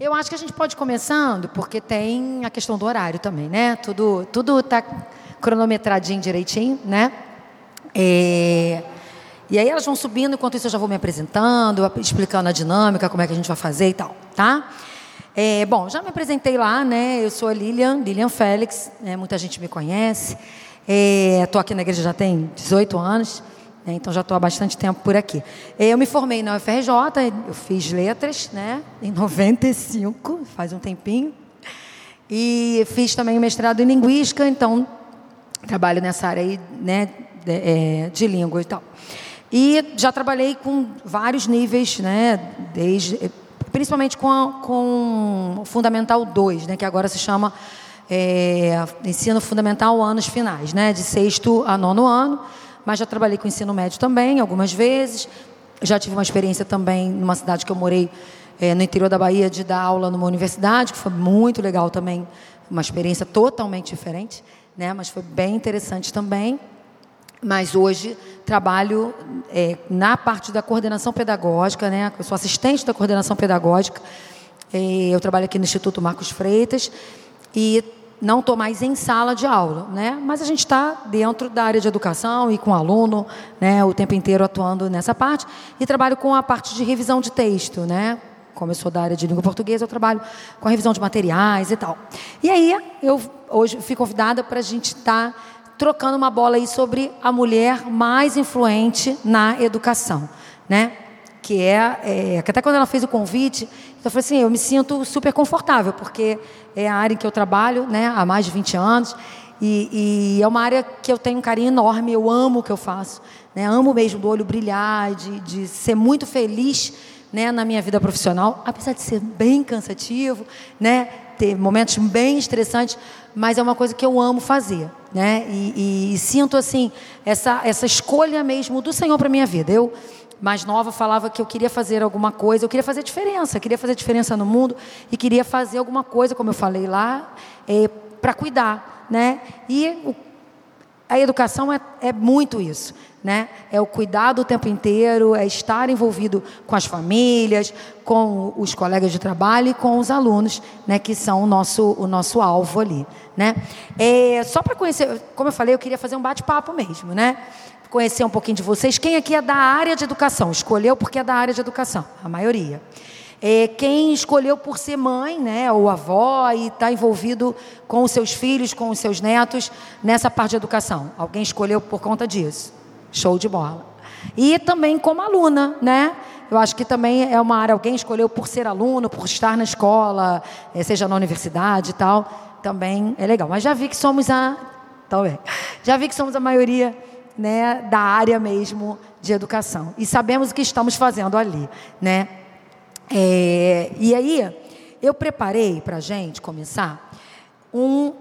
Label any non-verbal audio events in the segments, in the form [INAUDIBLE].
Eu acho que a gente pode começando, porque tem a questão do horário também, né? Tudo tudo está cronometradinho direitinho, né? É, e aí elas vão subindo, enquanto isso eu já vou me apresentando, explicando a dinâmica, como é que a gente vai fazer e tal, tá? É, bom, já me apresentei lá, né? Eu sou a Lilian, Lilian Félix, né? muita gente me conhece. Estou é, aqui na igreja já tem 18 anos, né? então já estou há bastante tempo por aqui. Eu me formei na UFRJ, eu fiz letras, né? Em [LAUGHS] 95, faz um tempinho. E fiz também o mestrado em linguística, então trabalho nessa área aí, né? De, é, de língua e tal. E já trabalhei com vários níveis, né? Desde principalmente com, a, com o Fundamental 2, né, que agora se chama é, Ensino Fundamental Anos Finais, né, de sexto a nono ano, mas já trabalhei com ensino médio também, algumas vezes. Já tive uma experiência também numa cidade que eu morei, é, no interior da Bahia, de dar aula numa universidade, que foi muito legal também, uma experiência totalmente diferente, né, mas foi bem interessante também. Mas hoje trabalho é, na parte da coordenação pedagógica, né? Eu sou assistente da coordenação pedagógica. É, eu trabalho aqui no Instituto Marcos Freitas e não estou mais em sala de aula, né? Mas a gente está dentro da área de educação e com aluno, né? O tempo inteiro atuando nessa parte e trabalho com a parte de revisão de texto, né? Como eu sou da área de língua portuguesa, eu trabalho com a revisão de materiais e tal. E aí eu hoje fui convidada para a gente estar tá trocando uma bola aí sobre a mulher mais influente na educação, né? Que é, é que até quando ela fez o convite, eu falei assim, eu me sinto super confortável, porque é a área em que eu trabalho, né, há mais de 20 anos, e, e é uma área que eu tenho um carinho enorme, eu amo o que eu faço, né? Amo mesmo do olho brilhar, de, de ser muito feliz, né, na minha vida profissional, apesar de ser bem cansativo, né, ter momentos bem estressantes, mas é uma coisa que eu amo fazer, né? E, e, e sinto assim essa essa escolha mesmo do Senhor para minha vida. Eu mais nova falava que eu queria fazer alguma coisa, eu queria fazer diferença, queria fazer diferença no mundo e queria fazer alguma coisa, como eu falei lá, é, para cuidar, né? E o, a educação é, é muito isso né? É o cuidado o tempo inteiro, é estar envolvido com as famílias, com os colegas de trabalho e com os alunos, né? Que são o nosso, o nosso alvo ali, né? É, só para conhecer, como eu falei, eu queria fazer um bate-papo mesmo, né? Conhecer um pouquinho de vocês. Quem aqui é da área de educação? Escolheu porque é da área de educação? A maioria. É, quem escolheu por ser mãe, né, ou avó, e está envolvido com os seus filhos, com os seus netos, nessa parte de educação? Alguém escolheu por conta disso? Show de bola. E também como aluna, né? Eu acho que também é uma área, alguém escolheu por ser aluno, por estar na escola, eh, seja na universidade e tal, também é legal. Mas já vi que somos a. Também. Já vi que somos a maioria né, da área mesmo de educação. E sabemos o que estamos fazendo ali. Né? É, e aí, eu preparei para a gente começar um.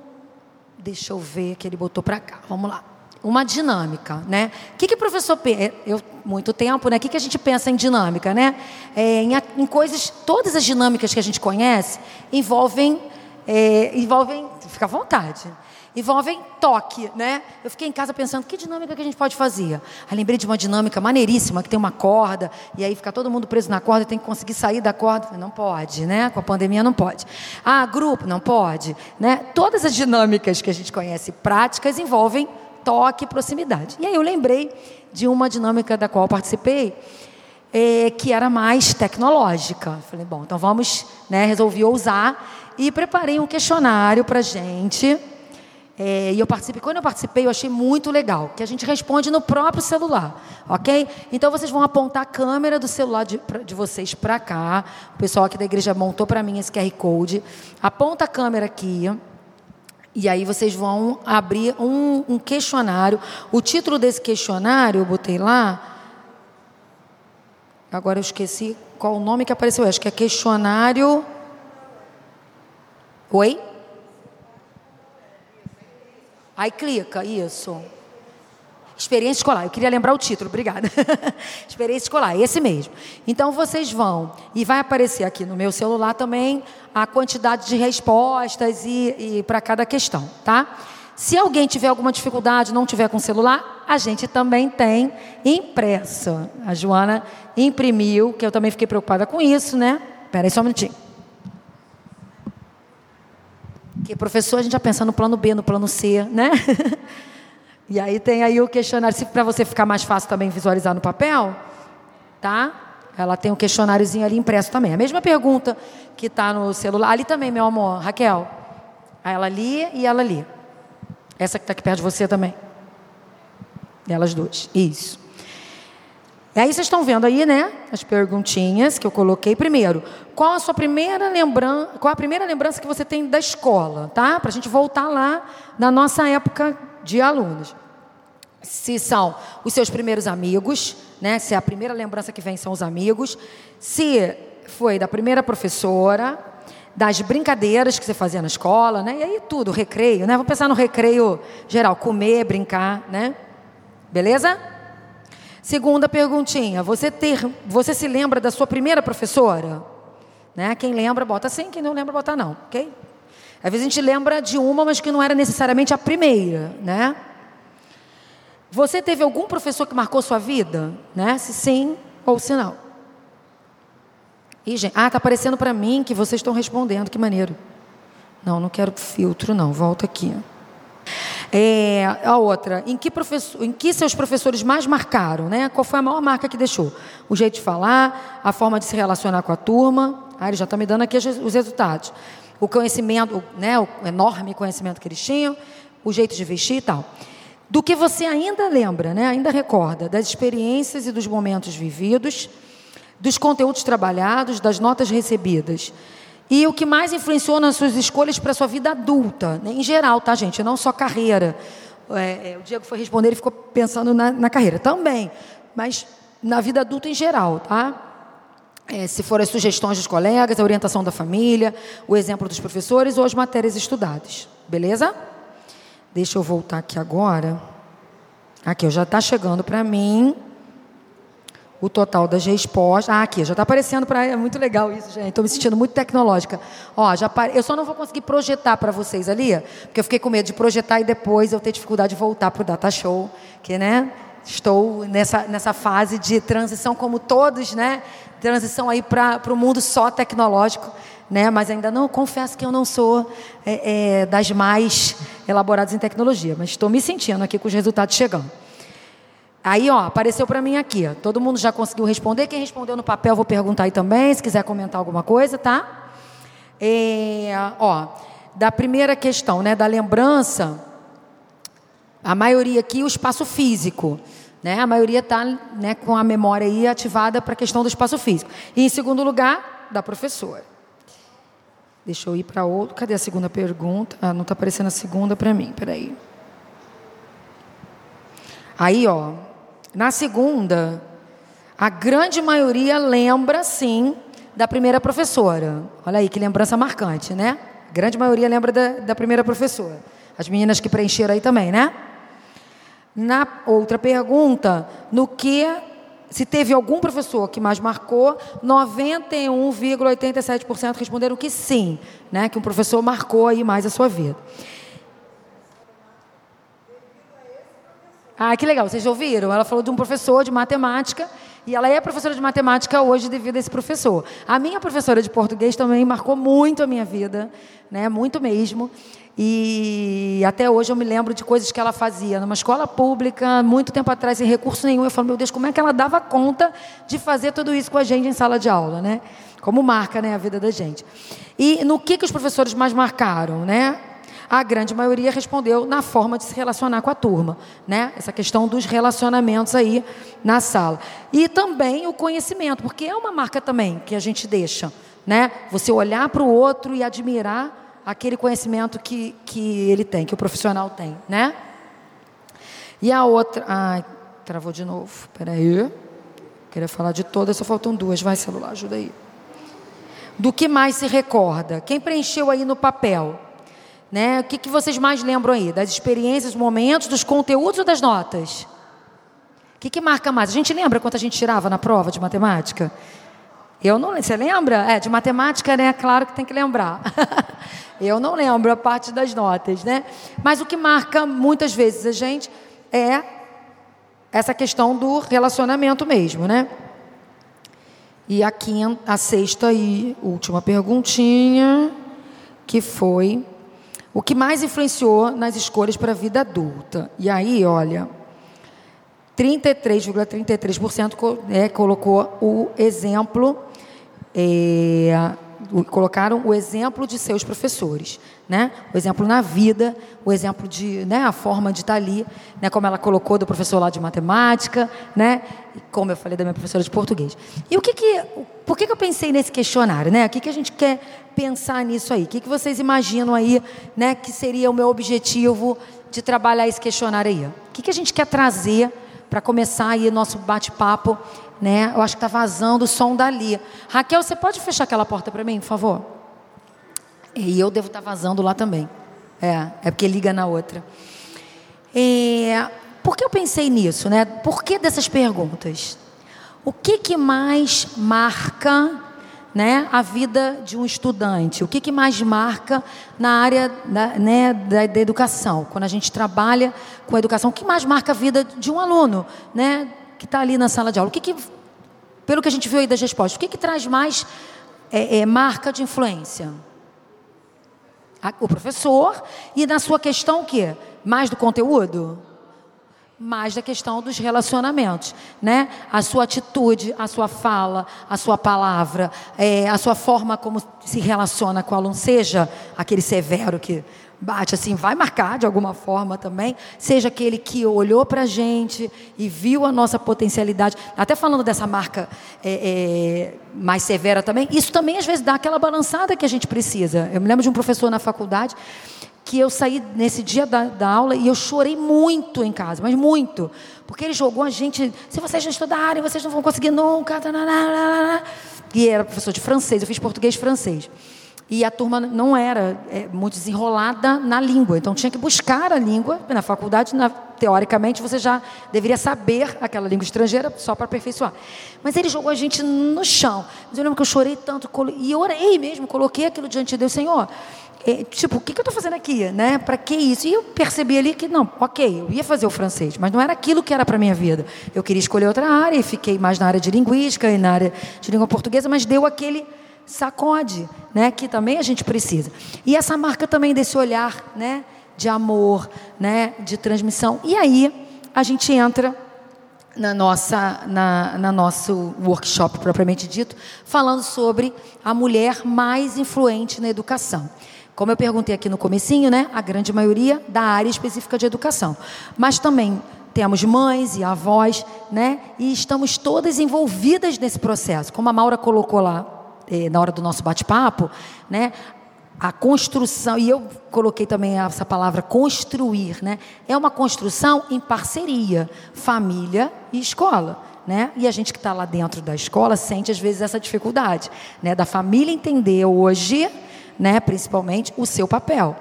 Deixa eu ver que ele botou para cá. Vamos lá uma dinâmica, né? O que, que o professor pensa? Eu muito tempo, né? O que, que a gente pensa em dinâmica, né? É, em, em, coisas, todas as dinâmicas que a gente conhece envolvem, é, envolvem, fica à vontade, envolvem toque, né? Eu fiquei em casa pensando que dinâmica que a gente pode fazer. Aí lembrei de uma dinâmica maneiríssima que tem uma corda e aí fica todo mundo preso na corda e tem que conseguir sair da corda. Não pode, né? Com a pandemia não pode. Ah, grupo não pode, né? Todas as dinâmicas que a gente conhece práticas envolvem toque e proximidade. E aí eu lembrei de uma dinâmica da qual participei, é, que era mais tecnológica. Falei, bom, então vamos, né, resolvi ousar e preparei um questionário para gente. É, e eu participei. Quando eu participei, eu achei muito legal, que a gente responde no próprio celular, ok? Então vocês vão apontar a câmera do celular de, de vocês para cá. O pessoal aqui da igreja montou para mim esse QR Code. Aponta a câmera aqui. E aí vocês vão abrir um, um, questionário. O título desse questionário, eu botei lá. Agora eu esqueci qual o nome que apareceu. Eu acho que é questionário. Oi? Aí clica, isso. Experiência escolar. Eu queria lembrar o título, obrigada. [LAUGHS] Experiência escolar, esse mesmo. Então vocês vão, e vai aparecer aqui no meu celular também a quantidade de respostas e, e para cada questão, tá? Se alguém tiver alguma dificuldade, não tiver com celular, a gente também tem impresso. A Joana imprimiu, que eu também fiquei preocupada com isso, né? Espera aí só um minutinho. Porque professor a gente já pensa no plano B, no plano C, né? [LAUGHS] e aí tem aí o questionário, para você ficar mais fácil também visualizar no papel, tá? Ela tem um questionáriozinho ali impresso também. A mesma pergunta que está no celular. Ali também, meu amor, Raquel. Ela ali e ela ali. Essa que está aqui perto de você também. Elas duas. Isso. E aí vocês estão vendo aí, né? As perguntinhas que eu coloquei. Primeiro, qual a sua primeira lembrança? Qual a primeira lembrança que você tem da escola, tá? Para a gente voltar lá na nossa época de alunos. Se são os seus primeiros amigos, né? Se a primeira lembrança que vem são os amigos. Se foi da primeira professora, das brincadeiras que você fazia na escola, né? E aí tudo, recreio, né? Vamos pensar no recreio geral, comer, brincar, né? Beleza? Segunda perguntinha, você ter, você se lembra da sua primeira professora? Né? Quem lembra, bota sim, quem não lembra, bota não, ok? Às vezes a gente lembra de uma, mas que não era necessariamente a primeira, né? Você teve algum professor que marcou sua vida? Né? Se sim ou se não. E, gente, ah, tá aparecendo para mim que vocês estão respondendo, que maneiro. Não, não quero filtro, não. Volta aqui. É, a outra, em que, professor, em que seus professores mais marcaram? Né? Qual foi a maior marca que deixou? O jeito de falar, a forma de se relacionar com a turma. Ah, ele já está me dando aqui os resultados. O conhecimento, né, o enorme conhecimento que eles tinham, o jeito de vestir e tal. Do que você ainda lembra, né, ainda recorda, das experiências e dos momentos vividos, dos conteúdos trabalhados, das notas recebidas. E o que mais influenciou nas suas escolhas para a sua vida adulta, né? em geral, tá, gente? Não só carreira. É, é, o Diego foi responder, ele ficou pensando na, na, carreira também, mas na vida adulta em geral, tá? É, se for as sugestões dos colegas, a orientação da família, o exemplo dos professores ou as matérias estudadas, beleza? Deixa eu voltar aqui agora. Aqui, já está chegando para mim o total das respostas. Ah, aqui, já está aparecendo para. É muito legal isso, gente. Estou me sentindo muito tecnológica. Ó, já. Eu só não vou conseguir projetar para vocês ali, porque eu fiquei com medo de projetar e depois eu ter dificuldade de voltar para o Data Show, que, né? Estou nessa, nessa fase de transição, como todos, né? Transição aí para o mundo só tecnológico, né? Mas ainda não, confesso que eu não sou é, é, das mais elaboradas em tecnologia, mas estou me sentindo aqui com os resultados chegando. Aí, ó, apareceu para mim aqui. Ó. Todo mundo já conseguiu responder. Quem respondeu no papel, vou perguntar aí também, se quiser comentar alguma coisa, tá? É, ó, da primeira questão, né, da lembrança, a maioria aqui, o espaço físico. Né? A maioria está né, com a memória aí ativada para a questão do espaço físico. E, em segundo lugar, da professora. Deixa eu ir para outro. Cadê a segunda pergunta? Ah, não está aparecendo a segunda para mim. Peraí. Aí, ó, na segunda, a grande maioria lembra, sim, da primeira professora. Olha aí que lembrança marcante, né? A grande maioria lembra da, da primeira professora. As meninas que preencheram aí também, né? Na outra pergunta, no que se teve algum professor que mais marcou, 91,87% responderam que sim, né? Que um professor marcou aí mais a sua vida. Ah, que legal, vocês ouviram? Ela falou de um professor de matemática e ela é professora de matemática hoje devido a esse professor. A minha professora de português também marcou muito a minha vida, né? Muito mesmo. E até hoje eu me lembro de coisas que ela fazia numa escola pública, muito tempo atrás, sem recurso nenhum. Eu falo, meu Deus, como é que ela dava conta de fazer tudo isso com a gente em sala de aula, né? Como marca né, a vida da gente. E no que, que os professores mais marcaram, né? A grande maioria respondeu na forma de se relacionar com a turma, né? Essa questão dos relacionamentos aí na sala. E também o conhecimento, porque é uma marca também que a gente deixa, né? Você olhar para o outro e admirar aquele conhecimento que, que ele tem, que o profissional tem, né? E a outra. Ai, travou de novo. Peraí. Queria falar de todas, só faltam duas. Vai, celular, ajuda aí. Do que mais se recorda? Quem preencheu aí no papel? Né? O que, que vocês mais lembram aí? Das experiências, dos momentos, dos conteúdos ou das notas? O que, que marca mais? A gente lembra quanto a gente tirava na prova de matemática? Eu não lembro. Você lembra? É, de matemática, né? Claro que tem que lembrar. [LAUGHS] Eu não lembro a parte das notas, né? Mas o que marca muitas vezes a gente é essa questão do relacionamento mesmo, né? E a quinta, a sexta e última perguntinha, que foi o que mais influenciou nas escolhas para a vida adulta. E aí, olha, 33,33% é, colocou o exemplo, é, colocaram o exemplo de seus professores, né? O exemplo na vida, o exemplo de, né, a forma de estar ali, né, como ela colocou do professor lá de matemática, né? Como eu falei da minha professora de português. E o que que, por que que eu pensei nesse questionário, né? O que que a gente quer pensar nisso aí? O que que vocês imaginam aí, né, que seria o meu objetivo de trabalhar esse questionário aí? O que que a gente quer trazer para começar aí nosso bate-papo, né? Eu acho que está vazando o som dali. Raquel, você pode fechar aquela porta para mim, por favor? E eu devo estar vazando lá também. É, é porque liga na outra. É, por que eu pensei nisso, né? Por que dessas perguntas? O que que mais marca né, a vida de um estudante? O que, que mais marca na área da, né, da, da, educação? Quando a gente trabalha com a educação, o que mais marca a vida de um aluno né, que está ali na sala de aula? O que, que pelo que a gente viu aí das respostas, o que, que traz mais é, é, marca de influência? O professor e na sua questão o quê? Mais do conteúdo? mais da questão dos relacionamentos, né? A sua atitude, a sua fala, a sua palavra, é, a sua forma como se relaciona com o aluno, seja aquele severo que bate assim, vai marcar de alguma forma também, seja aquele que olhou para a gente e viu a nossa potencialidade, até falando dessa marca é, é, mais severa também, isso também às vezes dá aquela balançada que a gente precisa. Eu me lembro de um professor na faculdade que eu saí nesse dia da, da, aula e eu chorei muito em casa, mas muito. Porque ele jogou a gente, se vocês não estudarem, vocês não vão conseguir nunca. E era professor de francês, eu fiz português francês. E a turma não era é, muito desenrolada na língua, então tinha que buscar a língua. Na faculdade, na, teoricamente, você já deveria saber aquela língua estrangeira só para aperfeiçoar. Mas ele jogou a gente no chão. Mas eu lembro que eu chorei tanto, e orei mesmo, coloquei aquilo diante de Deus, Senhor, é, tipo, o que, que eu estou fazendo aqui, né? Para que isso? E eu percebi ali que não, ok, eu ia fazer o francês, mas não era aquilo que era para minha vida. Eu queria escolher outra área e fiquei mais na área de linguística e na área de língua portuguesa, mas deu aquele sacode, né? Que também a gente precisa. E essa marca também desse olhar, né? De amor, né? De transmissão. E aí a gente entra na nossa, na, na nosso workshop propriamente dito, falando sobre a mulher mais influente na educação. Como eu perguntei aqui no comecinho, né, a grande maioria da área específica de educação. Mas também temos mães e avós, né, e estamos todas envolvidas nesse processo. Como a Maura colocou lá na hora do nosso bate-papo, né, a construção, e eu coloquei também essa palavra construir, né? É uma construção em parceria, família e escola. Né? E a gente que está lá dentro da escola sente às vezes essa dificuldade, né? Da família entender hoje né, principalmente, o seu papel.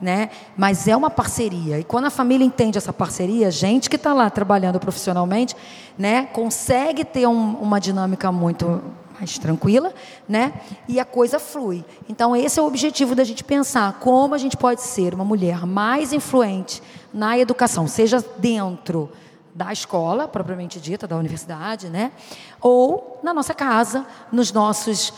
Né? Mas é uma parceria. E quando a família entende essa parceria, gente que está lá trabalhando profissionalmente, né, consegue ter um, uma dinâmica muito mais tranquila, né? E a coisa flui. Então esse é o objetivo da gente pensar como a gente pode ser uma mulher mais influente na educação, seja dentro da escola, propriamente dita, da universidade, né? ou na nossa casa, nos nossos,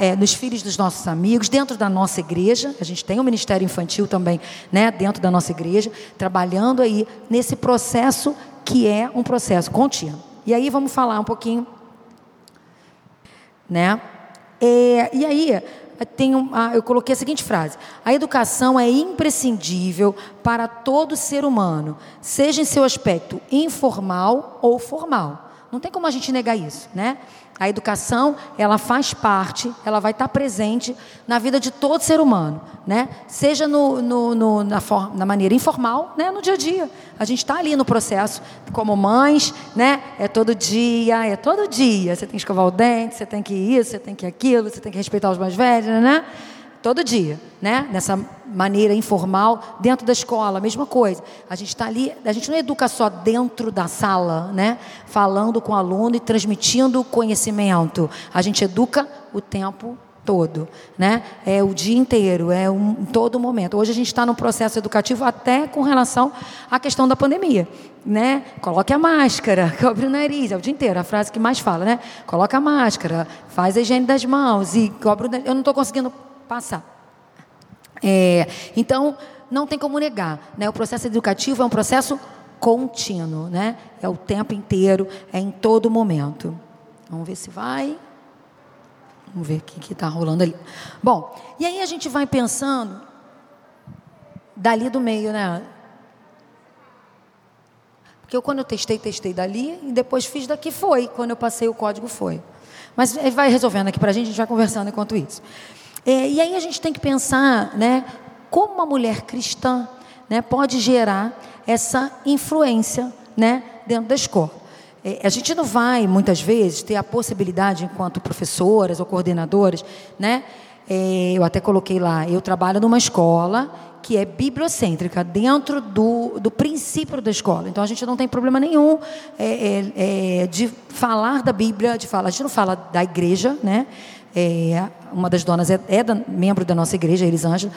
é, nos filhos dos nossos amigos, dentro da nossa igreja. A gente tem um ministério infantil também né? dentro da nossa igreja, trabalhando aí nesse processo que é um processo contínuo. E aí vamos falar um pouquinho. Né? É, e aí, tem um, ah, eu coloquei a seguinte frase: a educação é imprescindível para todo ser humano, seja em seu aspecto informal ou formal. Não tem como a gente negar isso, né? A educação, ela faz parte, ela vai estar presente na vida de todo ser humano, né? Seja no, no, no na, for, na, maneira informal, né? No dia a dia. A gente está ali no processo, como mães, né? É todo dia, é todo dia. Você tem que escovar o dente, você tem que isso, você tem que aquilo, você tem que respeitar os mais velhos, né? Todo dia, né? Nessa maneira informal, dentro da escola, a mesma coisa. A gente está ali, a gente não educa só dentro da sala, né? Falando com o aluno e transmitindo conhecimento. A gente educa o tempo todo, né? É o dia inteiro, é um todo momento. Hoje a gente está num processo educativo até com relação à questão da pandemia, né? Coloque a máscara, [LAUGHS] cobre o nariz, é o dia inteiro, a frase que mais fala, né? Coloca a máscara, faz a higiene das mãos e cobre o nariz. Eu não estou conseguindo passar. É, então, não tem como negar. Né? O processo educativo é um processo contínuo, né? É o tempo inteiro, é em todo momento. Vamos ver se vai. Vamos ver o que está rolando ali. Bom, e aí a gente vai pensando dali do meio, né? Porque eu, quando eu testei, testei dali e depois fiz daqui, foi. Quando eu passei o código, foi. Mas vai resolvendo aqui para a gente, a gente vai conversando enquanto isso. É, e aí a gente tem que pensar, né? Como uma mulher cristã né, pode gerar essa influência né, dentro da escola. É, a gente não vai, muitas vezes, ter a possibilidade, enquanto professoras ou coordenadoras, né? É, eu até coloquei lá, eu trabalho numa escola que é bibliocêntrica, dentro do, do princípio da escola. Então a gente não tem problema nenhum é, é, é de falar da Bíblia, de falar, a gente não fala da igreja, né? É, uma das donas é, é da, membro da nossa igreja, Elisângela.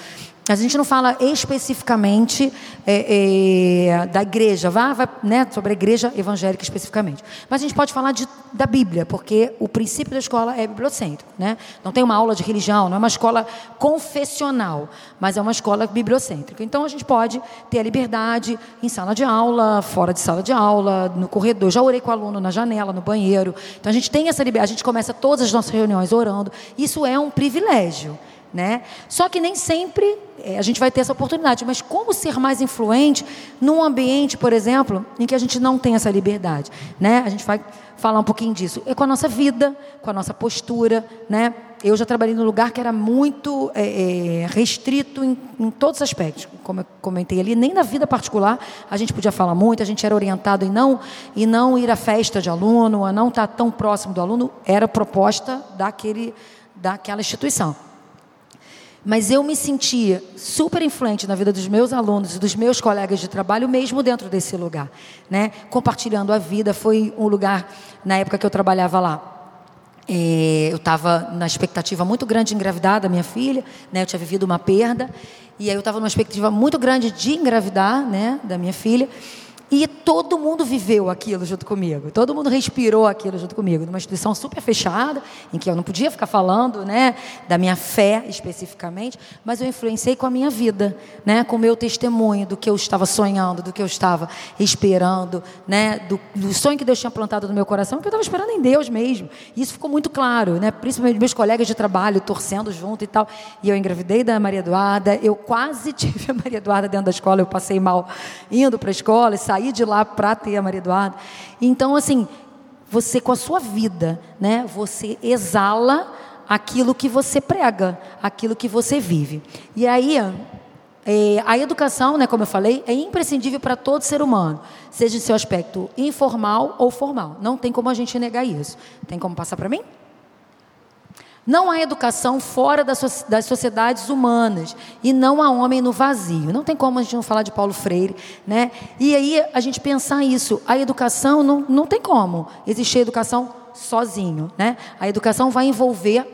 A gente não fala especificamente é, é, da igreja, vá, vai, né, sobre a igreja evangélica especificamente. Mas a gente pode falar de, da Bíblia, porque o princípio da escola é bibliocêntrico. Né? Não tem uma aula de religião, não é uma escola confessional, mas é uma escola bibliocêntrica. Então a gente pode ter a liberdade em sala de aula, fora de sala de aula, no corredor. Já orei com o aluno na janela, no banheiro. Então a gente tem essa liberdade, a gente começa todas as nossas reuniões orando. Isso é privilégio. Né? Só que nem sempre é, a gente vai ter essa oportunidade, mas como ser mais influente num ambiente, por exemplo, em que a gente não tem essa liberdade, né? A gente vai falar um pouquinho disso. É com a nossa vida, com a nossa postura, né? Eu já trabalhei num lugar que era muito é, restrito em, em, todos os aspectos, como eu comentei ali. Nem na vida particular a gente podia falar muito, a gente era orientado em não, em não ir à festa de aluno, a não estar tão próximo do aluno, era proposta daquele, daquela instituição. Mas eu me sentia super influente na vida dos meus alunos e dos meus colegas de trabalho, mesmo dentro desse lugar. Né? Compartilhando a vida, foi um lugar, na época que eu trabalhava lá, é, eu estava na expectativa muito grande de engravidar da minha filha, né? eu tinha vivido uma perda, e aí eu estava numa expectativa muito grande de engravidar né? da minha filha. E todo mundo viveu aquilo junto comigo, todo mundo respirou aquilo junto comigo, numa instituição super fechada, em que eu não podia ficar falando né, da minha fé especificamente, mas eu influenciei com a minha vida, né, com o meu testemunho do que eu estava sonhando, do que eu estava esperando, né, do, do sonho que Deus tinha plantado no meu coração, que eu estava esperando em Deus mesmo. E isso ficou muito claro, né, principalmente meus colegas de trabalho torcendo junto e tal. E eu engravidei da Maria Eduarda, eu quase [LAUGHS] tive a Maria Eduarda dentro da escola, eu passei mal indo para a escola e saí de lá para ter a Maria Eduarda. Então, assim, você com a sua vida, né, você exala aquilo que você prega, aquilo que você vive. E aí, é, a educação, né, como eu falei, é imprescindível para todo ser humano, seja em seu aspecto informal ou formal. Não tem como a gente negar isso. Tem como passar para mim? Não há educação fora das sociedades humanas e não há homem no vazio. Não tem como a gente não falar de Paulo Freire, né? E aí a gente pensar isso. A educação não, não tem como existir educação sozinho, né? A educação vai envolver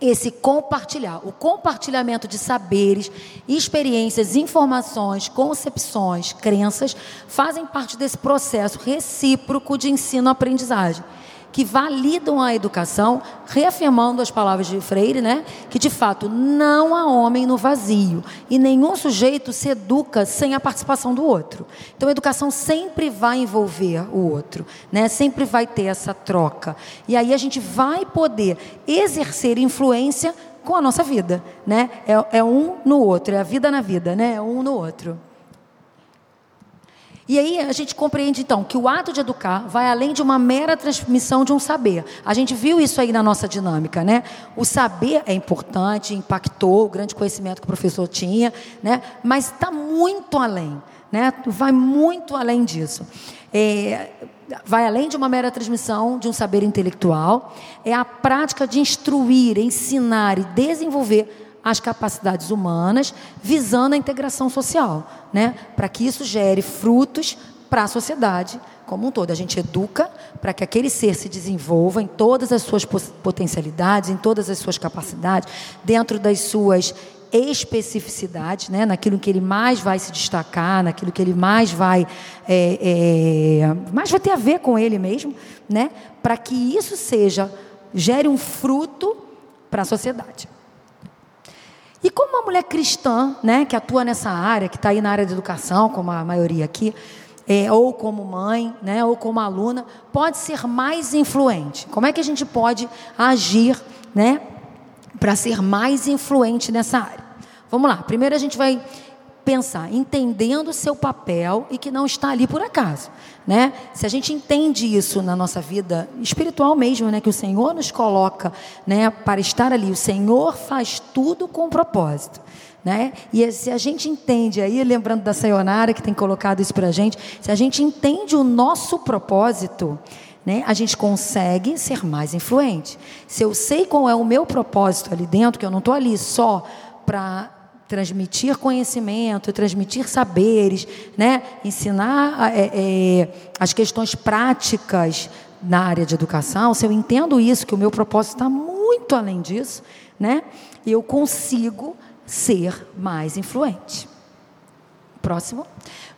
esse compartilhar, o compartilhamento de saberes, experiências, informações, concepções, crenças, fazem parte desse processo recíproco de ensino-aprendizagem que validam a educação, reafirmando as palavras de Freire, né, que de fato não há homem no vazio e nenhum sujeito se educa sem a participação do outro. Então a educação sempre vai envolver o outro, né, sempre vai ter essa troca. E aí a gente vai poder exercer influência com a nossa vida, né? É, é um no outro, é a vida na vida, né? É um no outro. E aí a gente compreende então que o ato de educar vai além de uma mera transmissão de um saber. A gente viu isso aí na nossa dinâmica, né? O saber é importante, impactou o grande conhecimento que o professor tinha, né? Mas está muito além, né? Vai muito além disso. É, vai além de uma mera transmissão de um saber intelectual, é a prática de instruir, ensinar e desenvolver as capacidades humanas, visando a integração social, né? para que isso gere frutos para a sociedade como um todo. A gente educa para que aquele ser se desenvolva em todas as suas potencialidades, em todas as suas capacidades, dentro das suas especificidades, né? naquilo que ele mais vai se destacar, naquilo que ele mais vai, é, é, mais vai ter a ver com ele mesmo, né? para que isso seja, gere um fruto para a sociedade. E como uma mulher cristã, né, que atua nessa área, que está aí na área de educação, como a maioria aqui, é, ou como mãe, né, ou como aluna, pode ser mais influente? Como é que a gente pode agir, né, para ser mais influente nessa área? Vamos lá. Primeiro a gente vai pensar, entendendo o seu papel e que não está ali por acaso, né? Se a gente entende isso na nossa vida espiritual mesmo, né, que o Senhor nos coloca, né, para estar ali, o Senhor faz tudo com propósito. Né? E se a gente entende, aí lembrando da Sayonara que tem colocado isso para a gente, se a gente entende o nosso propósito, né, a gente consegue ser mais influente. Se eu sei qual é o meu propósito ali dentro, que eu não estou ali só para transmitir conhecimento, transmitir saberes, né? ensinar é, é, as questões práticas na área de educação, se eu entendo isso, que o meu propósito está muito além disso, né? eu consigo ser mais influente. Próximo.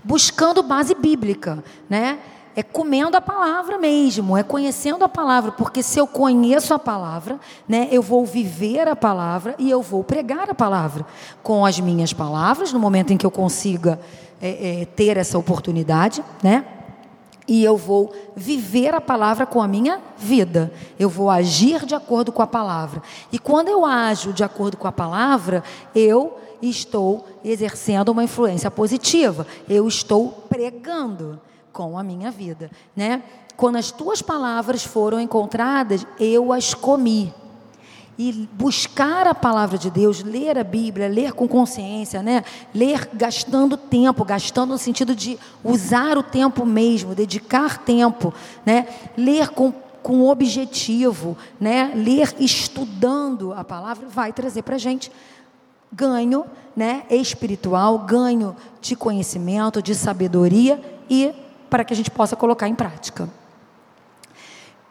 Buscando base bíblica, né? É comendo a palavra mesmo, é conhecendo a palavra, porque se eu conheço a palavra, né, eu vou viver a palavra e eu vou pregar a palavra com as minhas palavras, no momento em que eu consiga é, é, ter essa oportunidade, né? E eu vou viver a palavra com a minha vida. Eu vou agir de acordo com a palavra. E quando eu ajo de acordo com a palavra, eu estou exercendo uma influência positiva. Eu estou pregando com a minha vida, né? Quando as tuas palavras foram encontradas, eu as comi. E buscar a palavra de Deus, ler a Bíblia, ler com consciência, né? Ler gastando tempo, gastando no sentido de usar o tempo mesmo, dedicar tempo, né? Ler com com objetivo, né? Ler estudando a palavra vai trazer para gente ganho, né? Espiritual, ganho de conhecimento, de sabedoria e para que a gente possa colocar em prática.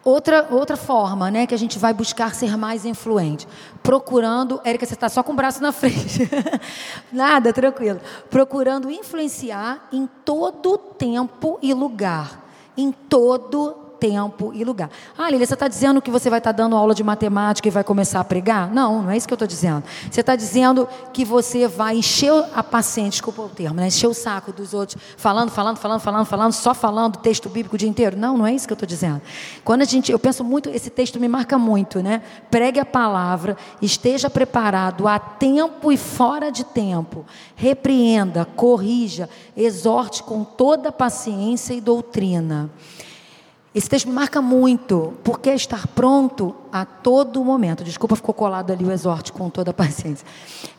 Outra, outra forma, né, que a gente vai buscar ser mais influente. Procurando. Érica, você está só com o braço na frente. [LAUGHS] Nada, tranquilo. Procurando influenciar em todo tempo e lugar. Em todo tempo e lugar. Ah, Lília, você está dizendo que você vai estar tá dando aula de matemática e vai começar a pregar? Não, não é isso que eu estou dizendo. Você está dizendo que você vai encher a paciente, desculpa o termo, né? encher o saco dos outros, falando, falando, falando, falando, falando, só falando texto bíblico o dia inteiro? Não, não é isso que eu estou dizendo. Quando a gente, eu penso muito, esse texto me marca muito, né? Pregue a palavra, esteja preparado a tempo e fora de tempo, repreenda, corrija, exorte com toda paciência e doutrina. Esse texto me marca muito, porque é estar pronto a todo momento. Desculpa, ficou colado ali o exorte com toda a paciência.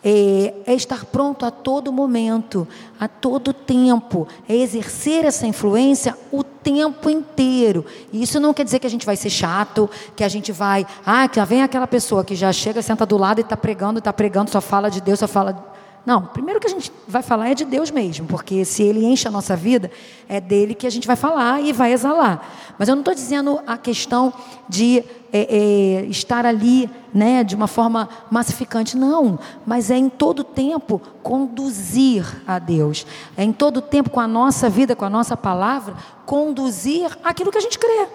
É, é, estar pronto a todo momento, a todo tempo. É exercer essa influência o tempo inteiro. E isso não quer dizer que a gente vai ser chato, que a gente vai. Ah, que vem aquela pessoa que já chega, senta do lado e está pregando, está pregando, só fala de Deus, só fala não, primeiro que a gente vai falar é de Deus mesmo, porque se Ele enche a nossa vida, é dele que a gente vai falar e vai exalar. Mas eu não estou dizendo a questão de é, é, estar ali né, de uma forma massificante, não. Mas é em todo tempo conduzir a Deus. É em todo tempo, com a nossa vida, com a nossa palavra, conduzir aquilo que a gente crê.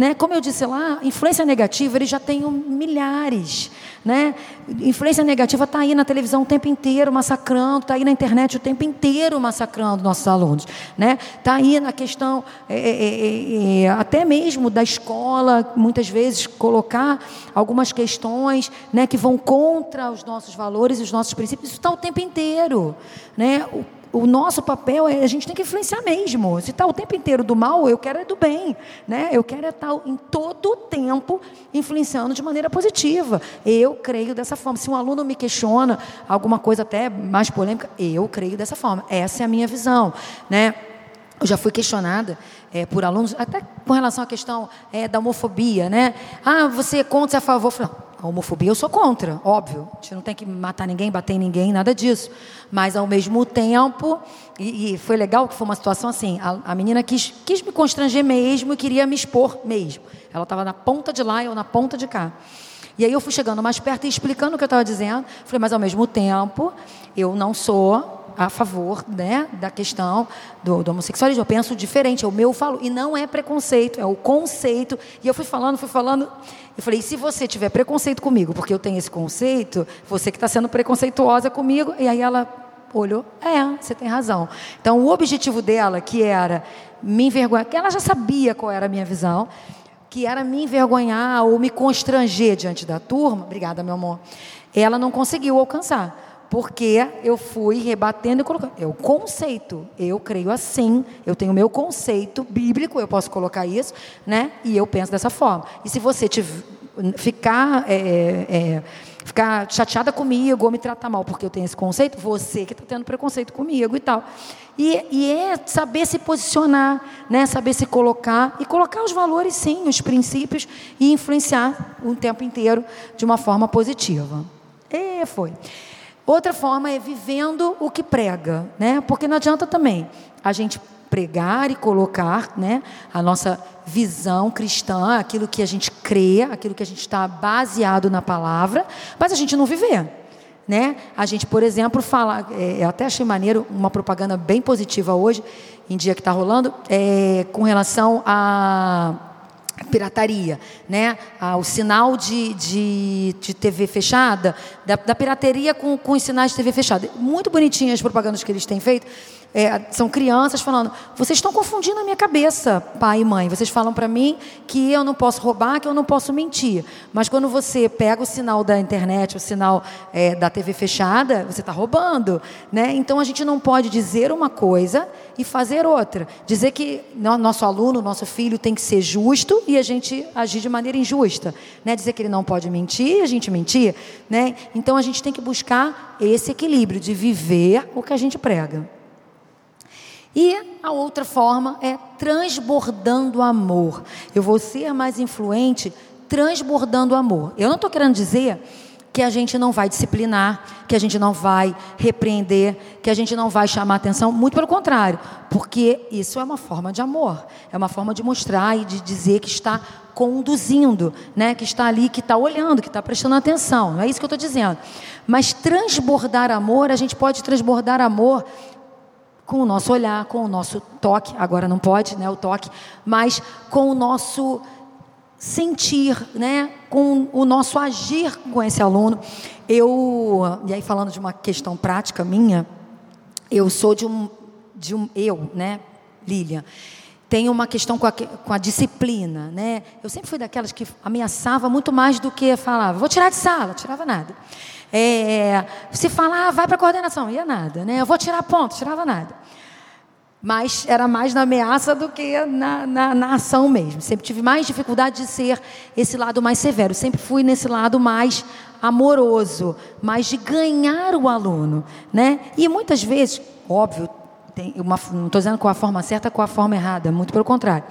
Né? Como eu disse lá, influência negativa, eles já têm milhares. Né? Influência negativa está aí na televisão o tempo inteiro massacrando, está aí na internet o tempo inteiro massacrando nossos alunos. Está né? Aí na questão, é é, é, é, é, até mesmo da escola, muitas vezes colocar algumas questões né, que vão contra os nossos valores os nossos princípios. Isso está o tempo inteiro. Né? O, o nosso papel é a gente tem que influenciar mesmo. Se está o tempo inteiro do mal, eu quero é do bem, né? Eu quero é estar tá em todo o tempo influenciando de maneira positiva. Eu creio dessa forma. Se um aluno me questiona alguma coisa até mais polêmica, eu creio dessa forma. Essa é a minha visão, né? Eu já fui questionada é, por alunos, até com relação à questão é, da homofobia, né? Ah, você é contra, você é a favor? Eu falei, a homofobia eu sou contra, óbvio. A gente não tem que matar ninguém, bater em ninguém, nada disso. Mas ao mesmo tempo, e, e foi legal que foi uma situação assim, a, a, menina quis, quis me constranger mesmo e queria me expor mesmo. Ela estava na ponta de lá e eu na ponta de cá. E aí eu fui chegando mais perto e explicando o que eu estava dizendo. Falei, mas ao mesmo tempo, eu não sou a favor né, da questão do, do, homossexualismo. Eu penso diferente, é o meu falo. E não é preconceito, é o conceito. E eu fui falando, fui falando. Eu falei, se você tiver preconceito comigo, porque eu tenho esse conceito, você que está sendo preconceituosa comigo. E aí ela olhou, é, você tem razão. Então o objetivo dela, que era me envergonhar, que ela já sabia qual era a minha visão, que era me envergonhar ou me constranger diante da turma, obrigada, meu amor, ela não conseguiu alcançar porque eu fui rebatendo e colocando. É o conceito. Eu creio assim, eu tenho o meu conceito bíblico, eu posso colocar isso, né? E eu penso dessa forma. E se você tiver, ficar, é, é, ficar chateada comigo ou me tratar mal porque eu tenho esse conceito, você que está tendo preconceito comigo e tal. E, e, é saber se posicionar, né? saber se colocar e colocar os valores, sim, os princípios e influenciar o tempo inteiro de uma forma positiva. E foi. Outra forma é vivendo o que prega, né? Porque não adianta também a gente pregar e colocar, né, a nossa visão cristã, aquilo que a gente crê, aquilo que a gente está baseado na palavra, mas a gente não viver. Né? A gente, por exemplo, fala, é, eu até achei maneiro uma propaganda bem positiva hoje, em dia que está rolando, é, com relação a pirataria, né? Ah, o sinal de, de, de TV fechada, da, da pirateria com, com os sinais de TV fechada. Muito bonitinhas as propagandas que eles têm feito. É, são crianças falando: vocês estão confundindo a minha cabeça, pai e mãe. Vocês falam para mim que eu não posso roubar, que eu não posso mentir. Mas quando você pega o sinal da internet, o sinal é, da TV fechada, você está roubando. Né? Então a gente não pode dizer uma coisa e fazer outra. Dizer que nosso aluno, nosso filho tem que ser justo e a gente agir de maneira injusta. Né? Dizer que ele não pode mentir e a gente mentir. Né? Então a gente tem que buscar esse equilíbrio de viver o que a gente prega. E a outra forma é transbordando amor. Eu vou ser mais influente transbordando amor. Eu não estou querendo dizer que a gente não vai disciplinar, que a gente não vai repreender, que a gente não vai chamar atenção, muito pelo contrário, porque isso é uma forma de amor, é uma forma de mostrar e de dizer que está conduzindo, né? que está ali, que está olhando, que está prestando atenção, não é isso que eu estou dizendo. Mas transbordar amor, a gente pode transbordar amor com o nosso olhar, com o nosso toque, agora não pode, né, o toque, mas com o nosso sentir, né, com o nosso agir com esse aluno. Eu, e aí falando de uma questão prática minha, eu sou de um, de um eu, né, Lilian, tenho uma questão com a, com a disciplina, né? Eu sempre fui daquelas que ameaçava muito mais do que falava. Vou tirar de sala, tirava nada. É, se falar, ah, vai para a coordenação, ia nada, né? Eu vou tirar ponto, tirava nada. Mas era mais na ameaça do que na, na, na, ação mesmo. Sempre tive mais dificuldade de ser esse lado mais severo. Sempre fui nesse lado mais amoroso, mais de ganhar o aluno, né? E muitas vezes, óbvio, uma, não estou dizendo com a forma certa, com a forma errada, muito pelo contrário.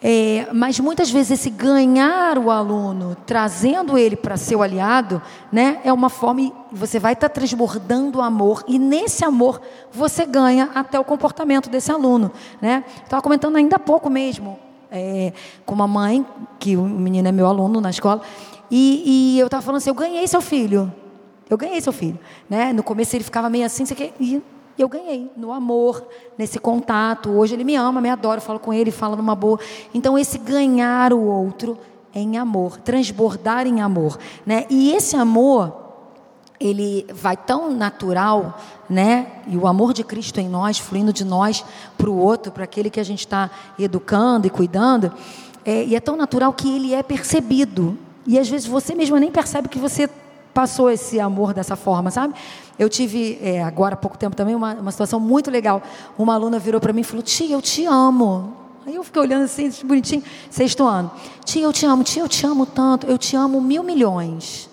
É, mas muitas vezes esse ganhar o aluno, trazendo ele para seu aliado, né, é uma forma, você vai estar tá transbordando amor, e nesse amor você ganha até o comportamento desse aluno. Né? Estava comentando ainda há pouco mesmo, é, com uma mãe, que o menino é meu aluno na escola, e, e eu estava falando assim: eu ganhei seu filho. Eu ganhei seu filho. Né? No começo ele ficava meio assim, e e eu ganhei no amor, nesse contato. Hoje ele me ama, me adora, eu falo com ele, fala numa boa. Então esse ganhar o outro em amor, transbordar em amor, né? E esse amor ele vai tão natural, né? E o amor de Cristo em nós, fluindo de nós para o outro, para aquele que a gente está educando e cuidando, é, e é tão natural que ele é percebido. E às vezes você mesmo nem percebe que você passou esse amor dessa forma, sabe? Eu tive, é, agora há pouco tempo também, uma, uma situação muito legal. Uma aluna virou para mim e falou: Tia, eu te amo. Aí eu fiquei olhando assim, bonitinho, sexto ano. Tia, eu te amo, tia, eu te amo tanto, eu te amo mil milhões.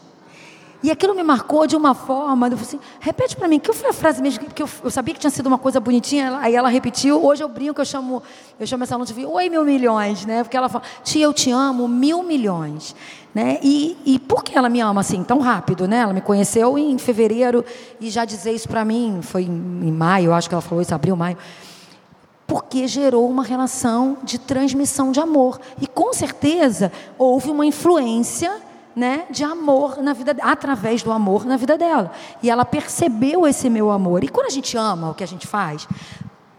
E aquilo me marcou de uma forma, eu falei assim, repete para mim, que foi a frase mesmo, porque eu, eu, sabia que tinha sido uma coisa bonitinha, aí ela repetiu, hoje eu brinco, eu chamo, eu chamo essa aluna de oi mil milhões, né? Porque ela fala, tia, eu te amo mil milhões. Né? E, e por que ela me ama assim tão rápido? Né? Ela me conheceu em fevereiro e já dizer isso para mim, foi em, em maio, acho que ela falou isso, abril, maio porque gerou uma relação de transmissão de amor. E com certeza houve uma influência né, de amor na vida através do amor na vida dela. E ela percebeu esse meu amor. E quando a gente ama o que a gente faz,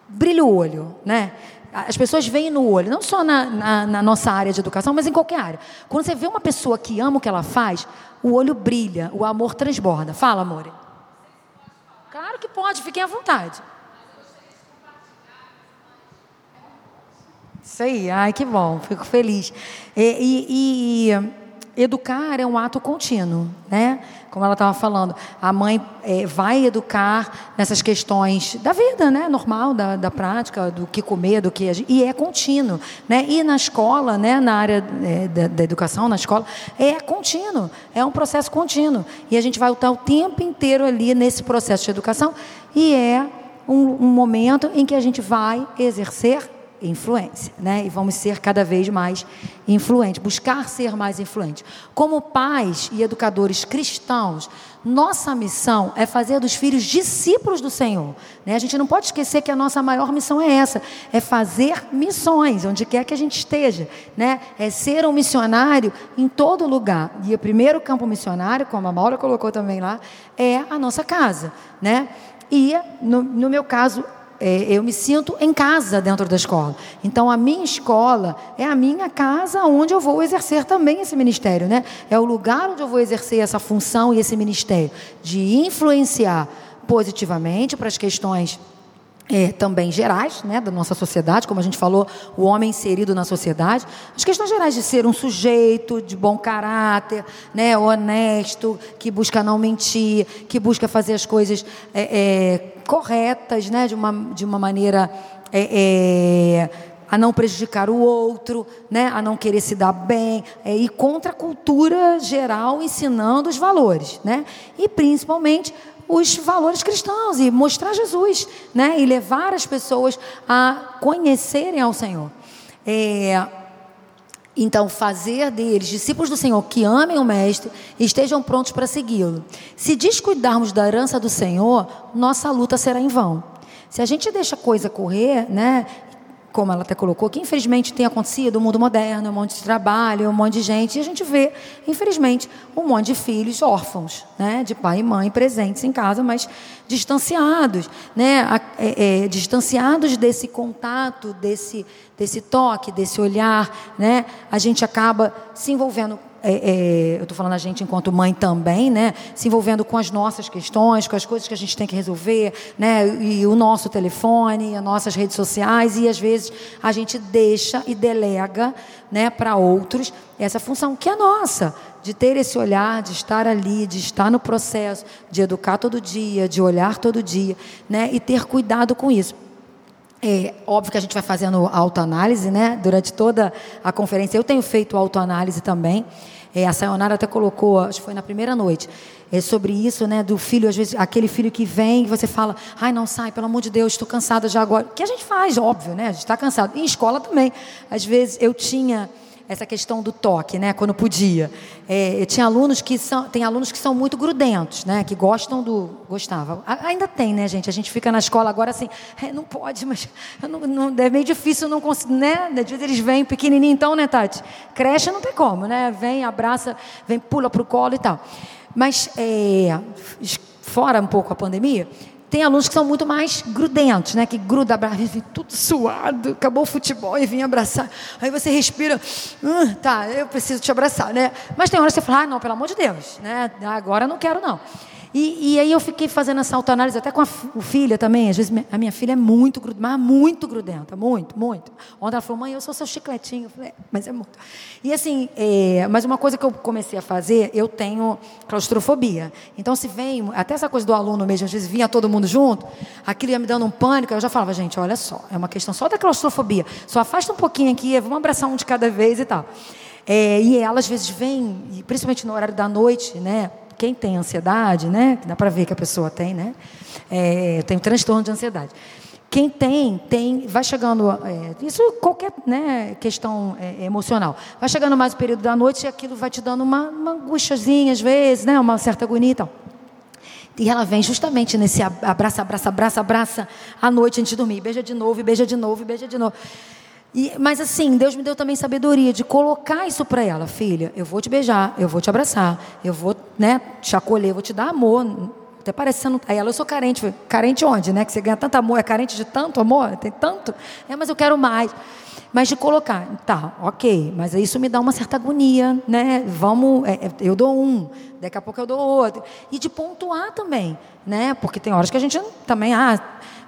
brilha o olho, né? As pessoas veem no olho, não só na, na, na, nossa área de educação, mas em qualquer área. Quando você vê uma pessoa que ama o que ela faz, o olho brilha, o amor transborda. Fala, amor. Claro que pode, fiquem à vontade. Isso aí, ai que bom, fico feliz. e, e, e educar é um ato contínuo, né? Como ela estava falando, a mãe é, vai educar nessas questões da vida, né? Normal, da, da prática, do que comer, do que e é contínuo, né? E na escola, né? Na área é, da, da, educação, na escola, é contínuo, é um processo contínuo e a gente vai estar o tempo inteiro ali nesse processo de educação e é um, um momento em que a gente vai exercer influência, né? E vamos ser cada vez mais influentes, buscar ser mais influentes. Como pais e educadores cristãos, nossa missão é fazer dos filhos discípulos do Senhor. Né? A gente não pode esquecer que a nossa maior missão é essa: é fazer missões, onde quer que a gente esteja. Né? É ser um missionário em todo lugar. E o primeiro campo missionário, como a Maura colocou também lá, é a nossa casa. Né? E, no, no meu caso, é, eu me sinto em casa dentro da escola. Então, a minha escola é a minha casa onde eu vou exercer também esse ministério, né? É o lugar onde eu vou exercer essa função e esse ministério de influenciar positivamente para as questões é, também gerais né, da nossa sociedade, como a gente falou, o homem inserido na sociedade, as questões gerais de ser um sujeito de bom caráter, né, honesto, que busca não mentir, que busca fazer as coisas é, é, corretas, né, de, uma, de uma maneira é, é, a não prejudicar o outro, né, a não querer se dar bem, é, e contra a cultura geral ensinando os valores, né, e principalmente os valores cristãos e mostrar Jesus, né? E levar as pessoas a conhecerem ao Senhor. É, então, fazer deles discípulos do Senhor que amem o Mestre e estejam prontos para segui-lo. Se descuidarmos da herança do Senhor, nossa luta será em vão. Se a gente deixa a coisa correr, né, como ela até colocou, que infelizmente tem acontecido, o mundo moderno, um monte de trabalho, um monte de gente, e a gente vê, infelizmente, um monte de filhos órfãos, né, de pai e mãe presentes em casa, mas distanciados, né, é, é, distanciados desse contato, desse, desse toque, desse olhar, né, a gente acaba se envolvendo é, é, eu estou falando a gente enquanto mãe também, né, se envolvendo com as nossas questões, com as coisas que a gente tem que resolver, né, e o nosso telefone, as nossas redes sociais, e às vezes a gente deixa e delega, né, para outros essa função que é nossa, de ter esse olhar, de estar ali, de estar no processo, de educar todo dia, de olhar todo dia, né, e ter cuidado com isso. É óbvio que a gente vai fazendo autoanálise, né? Durante toda a conferência. Eu tenho feito autoanálise também. É, a Sayonara até colocou, acho que foi na primeira noite, é sobre isso, né? Do filho, às vezes, aquele filho que vem e você fala, ai, não sai, pelo amor de Deus, estou cansada já agora. Que a gente faz, óbvio, né? A gente está cansado. Em escola também. Às vezes eu tinha essa questão do toque, né? Quando podia. É, eu tinha alunos que são, tem alunos que são muito grudentos, né? Que gostam do, gostava. ainda tem, né, gente? A gente fica na escola agora assim, é, não pode, mas não, não, é meio difícil, não consigo, né? Às vezes eles vêm pequenininho, então, né, Tati? Creche não tem como, né? Vem, abraça, vem, pula pro colo e tal. Mas é, fora um pouco a pandemia, tem alunos que são muito mais grudentos, né? Que gruda, abraça, tudo suado, acabou o futebol e vem abraçar. Aí você respira, uh, tá, eu preciso te abraçar, né? Mas tem horas que você fala, ah, não, pelo amor de Deus, né? Agora eu não quero, não. E, e, aí eu fiquei fazendo essa autoanálise até com a filha também. Às vezes a minha filha é muito grudenta, muito grudenta, muito, muito. Ontem ela falou, mãe, eu sou seu chicletinho. Eu falei, é, mas é muito. E assim, é, mas uma coisa que eu comecei a fazer, eu tenho claustrofobia. Então se vem, até essa coisa do aluno mesmo, às vezes vinha todo mundo junto, aquilo ia me dando um pânico, eu já falava, gente, olha só, é uma questão só da claustrofobia. Só afasta um pouquinho aqui, vamos abraçar um de cada vez e tal. É, e ela às vezes vem, principalmente no horário da noite, né? Quem tem ansiedade, né? Dá para ver que a pessoa tem, né? É, tem transtorno de ansiedade. Quem tem, tem, vai chegando, é, isso qualquer né, questão é, emocional, vai chegando mais o período da noite e aquilo vai te dando uma, uma às vezes, né, uma certa agonia e tal. E ela vem justamente nesse abraça, abraça, abraça, abraça à noite antes de dormir, beija de novo, beija de novo, beija de novo. E, mas assim, Deus me deu também sabedoria de colocar isso para ela, filha. Eu vou te beijar, eu vou te abraçar, eu vou, né, te acolher, eu vou te dar amor. Até parece que você não. Aí ela, eu sou carente. Carente onde, né? Que você ganha tanto amor, é carente de tanto amor, tem tanto. É, mas eu quero mais. Mas de colocar, tá, ok, mas isso me dá uma certa agonia, né? Vamos, é, é, eu dou um, daqui a pouco eu dou outro. E de pontuar também, né? Porque tem horas que a gente também, ah,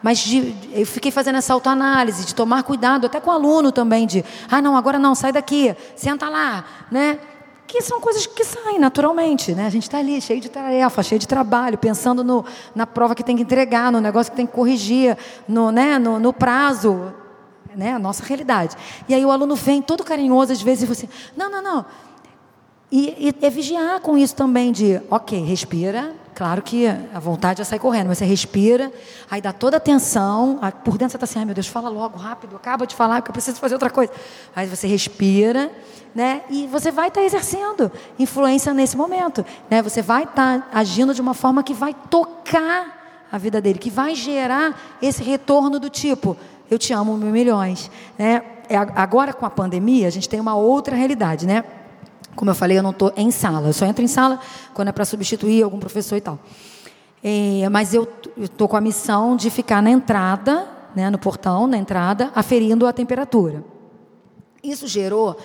mas de, eu fiquei fazendo essa autoanálise, de tomar cuidado, até com o aluno também, de, ah, não, agora não, sai daqui, senta lá, né? Que são coisas que saem naturalmente, né? A gente está ali, cheio de tarefa, cheio de trabalho, pensando no, na prova que tem que entregar, no negócio que tem que corrigir, no, né, no, no prazo, né? A nossa realidade. E aí o aluno vem todo carinhoso, às vezes, e você, não, não, não. E, e é vigiar com isso também, de, ok, respira, Claro que a vontade é sair correndo, mas você respira, aí dá toda a atenção, por dentro você está assim, ai meu Deus, fala logo, rápido, acaba de falar, porque eu preciso fazer outra coisa. Aí você respira, né? E você vai estar tá exercendo influência nesse momento, né? Você vai estar tá agindo de uma forma que vai tocar a vida dele, que vai gerar esse retorno do tipo, eu te amo mil milhões, né? É, agora com a pandemia, a gente tem uma outra realidade, né? Como eu falei, eu não estou em sala. Eu só entro em sala quando é para substituir algum professor e tal. É, mas eu estou com a missão de ficar na entrada, né, no portão, na entrada, aferindo a temperatura. Isso gerou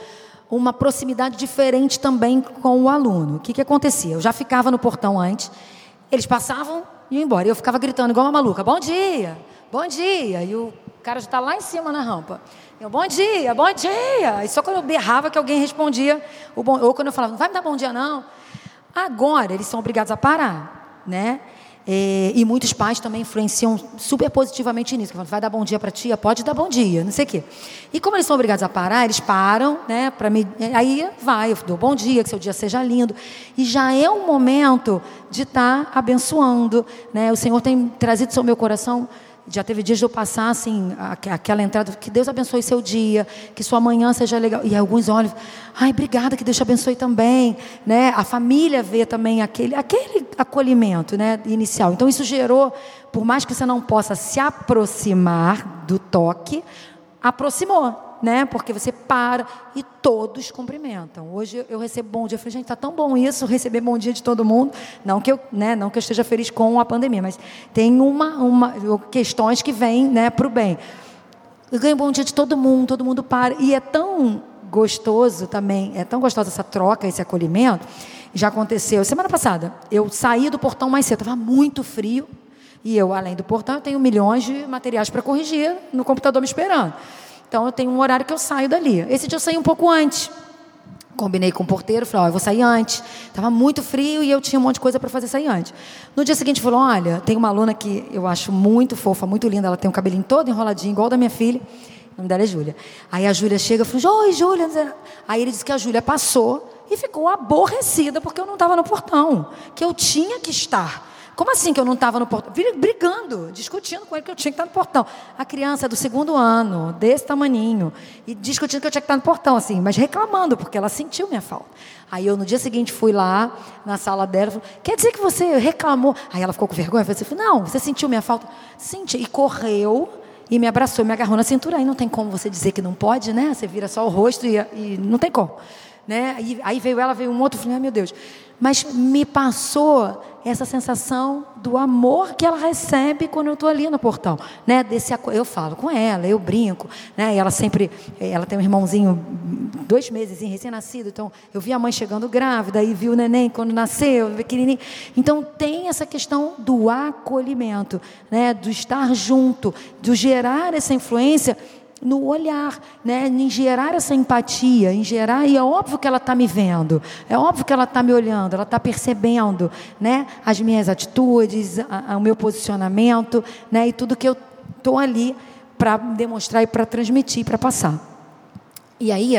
uma proximidade diferente também com o aluno. O que, que acontecia? Eu já ficava no portão antes, eles passavam e iam embora. Eu ficava gritando igual uma maluca: bom dia, bom dia. E o cara já está lá em cima na rampa. Eu, bom dia, bom dia. E só quando eu berrava que alguém respondia, ou quando eu falava, não vai me dar bom dia não. Agora eles são obrigados a parar, né? E, e muitos pais também influenciam super positivamente nisso. Falam, vai dar bom dia para a tia? Pode dar bom dia, não sei o quê. E como eles são obrigados a parar, eles param, né? Para me, aí vai, eu dou bom dia, que seu dia seja lindo. E já é um momento de estar tá abençoando, né? O Senhor tem trazido isso ao meu coração já teve dias de eu passar assim, aquela entrada, que Deus abençoe seu dia, que sua manhã seja legal. E alguns olham, ai, obrigada, que Deus te abençoe também. Né? A família vê também aquele, aquele acolhimento né, inicial. Então isso gerou, por mais que você não possa se aproximar do toque, aproximou né? Porque você para e todos cumprimentam. Hoje eu recebo bom dia, eu falei, gente, tá tão bom isso, receber bom dia de todo mundo. Não que eu, né, não que eu esteja feliz com a pandemia, mas tem uma, uma questões que vêm, né, para o bem. Eu ganho bom dia de todo mundo, todo mundo para e é tão gostoso também, é tão gostosa essa troca, esse acolhimento. Já aconteceu semana passada. Eu saí do portão mais cedo, estava muito frio. E eu, além do portão, eu tenho milhões de materiais para corrigir no computador me esperando. Então eu tenho um horário que eu saio dali. Esse dia eu saí um pouco antes. Combinei com o porteiro, falei, ó, oh, eu vou sair antes. Estava muito frio e eu tinha um monte de coisa para fazer sair antes. No dia seguinte, falou, olha, tem uma aluna que eu acho muito fofa, muito linda, ela tem um cabelinho todo enroladinho, igual da minha filha. O nome dela é Júlia. Aí a Júlia chega e falou, oi, Júlia. Aí ele disse que a Júlia passou e ficou aborrecida porque eu não estava no portão, que eu tinha que estar. Como assim que eu não estava no portão? Brigando, discutindo com ele que eu tinha que estar no portão. A criança do segundo ano, desse tamaninho, e discutindo que eu tinha que estar no portão, assim, mas reclamando, porque ela sentiu minha falta. Aí eu no dia seguinte fui lá na sala dela, falei, quer dizer que você reclamou? Aí ela ficou com vergonha, eu falei, não, você sentiu minha falta? Senti, e correu e me abraçou, me agarrou na cintura. Aí não tem como você dizer que não pode, né? Você vira só o rosto e, e não tem como. Né? E, aí veio ela, veio um outro, falei, meu Deus. Mas me passou essa sensação do amor que ela recebe quando eu estou ali no portão, né? Desse eu falo com ela, eu brinco, né? E ela sempre, ela tem um irmãozinho dois meses recém-nascido, então eu vi a mãe chegando grávida e vi o neném quando nasceu, pequenininho. Então tem essa questão do acolhimento, né? Do estar junto, do gerar essa influência no olhar, né? em gerar essa empatia, em gerar, e é óbvio que ela está me vendo, é óbvio que ela está me olhando, ela está percebendo né? as minhas atitudes, a, a, o meu posicionamento, né? e tudo que eu estou ali para demonstrar e para transmitir, para passar. E aí,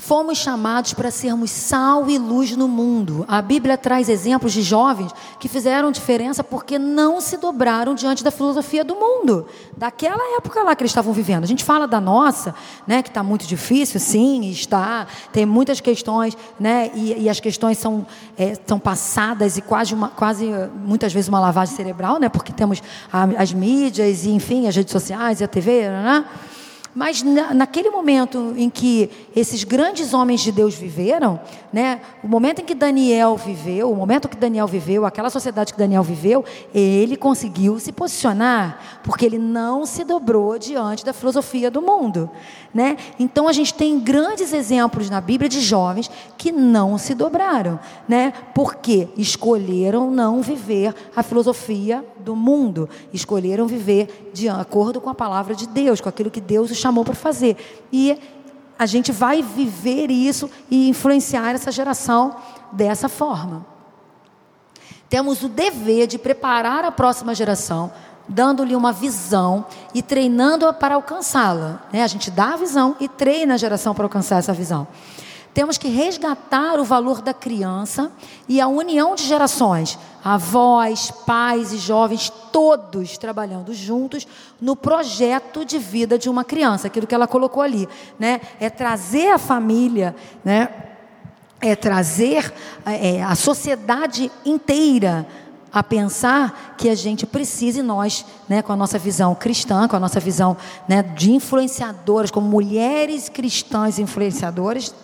Fomos chamados para sermos sal e luz no mundo. A Bíblia traz exemplos de jovens que fizeram diferença porque não se dobraram diante da filosofia do mundo, daquela época lá que eles estavam vivendo. A gente fala da nossa, né, que está muito difícil, sim, está. Tem muitas questões, né, e, e as questões são, é, são passadas e quase, uma, quase muitas vezes uma lavagem cerebral, né, porque temos a, as mídias e, enfim, as redes sociais e a TV, né? Mas na, naquele momento em que esses grandes homens de Deus viveram, né, o momento em que Daniel viveu, o momento que Daniel viveu, aquela sociedade que Daniel viveu, ele conseguiu se posicionar, porque ele não se dobrou diante da filosofia do mundo. Né? Então a gente tem grandes exemplos na Bíblia de jovens que não se dobraram, né? porque escolheram não viver a filosofia do mundo, escolheram viver de acordo com a palavra de Deus, com aquilo que Deus os chamou para fazer. E a gente vai viver isso e influenciar essa geração dessa forma. Temos o dever de preparar a próxima geração dando-lhe uma visão e treinando-a para alcançá-la. Né? A gente dá a visão e treina a geração para alcançar essa visão. Temos que resgatar o valor da criança e a união de gerações, avós, pais e jovens, todos trabalhando juntos no projeto de vida de uma criança, aquilo que ela colocou ali, né? É trazer a família, né? É trazer é, a sociedade inteira a pensar que a gente precisa, e nós, né, com a nossa visão cristã, com a nossa visão né, de influenciadoras, como mulheres cristãs influenciadoras,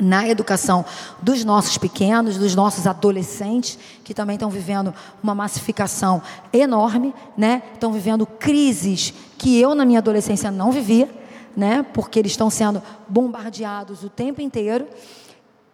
na educação dos nossos pequenos, dos nossos adolescentes, que também estão vivendo uma massificação enorme, né? estão vivendo crises que eu, na minha adolescência, não vivia, né? porque eles estão sendo bombardeados o tempo inteiro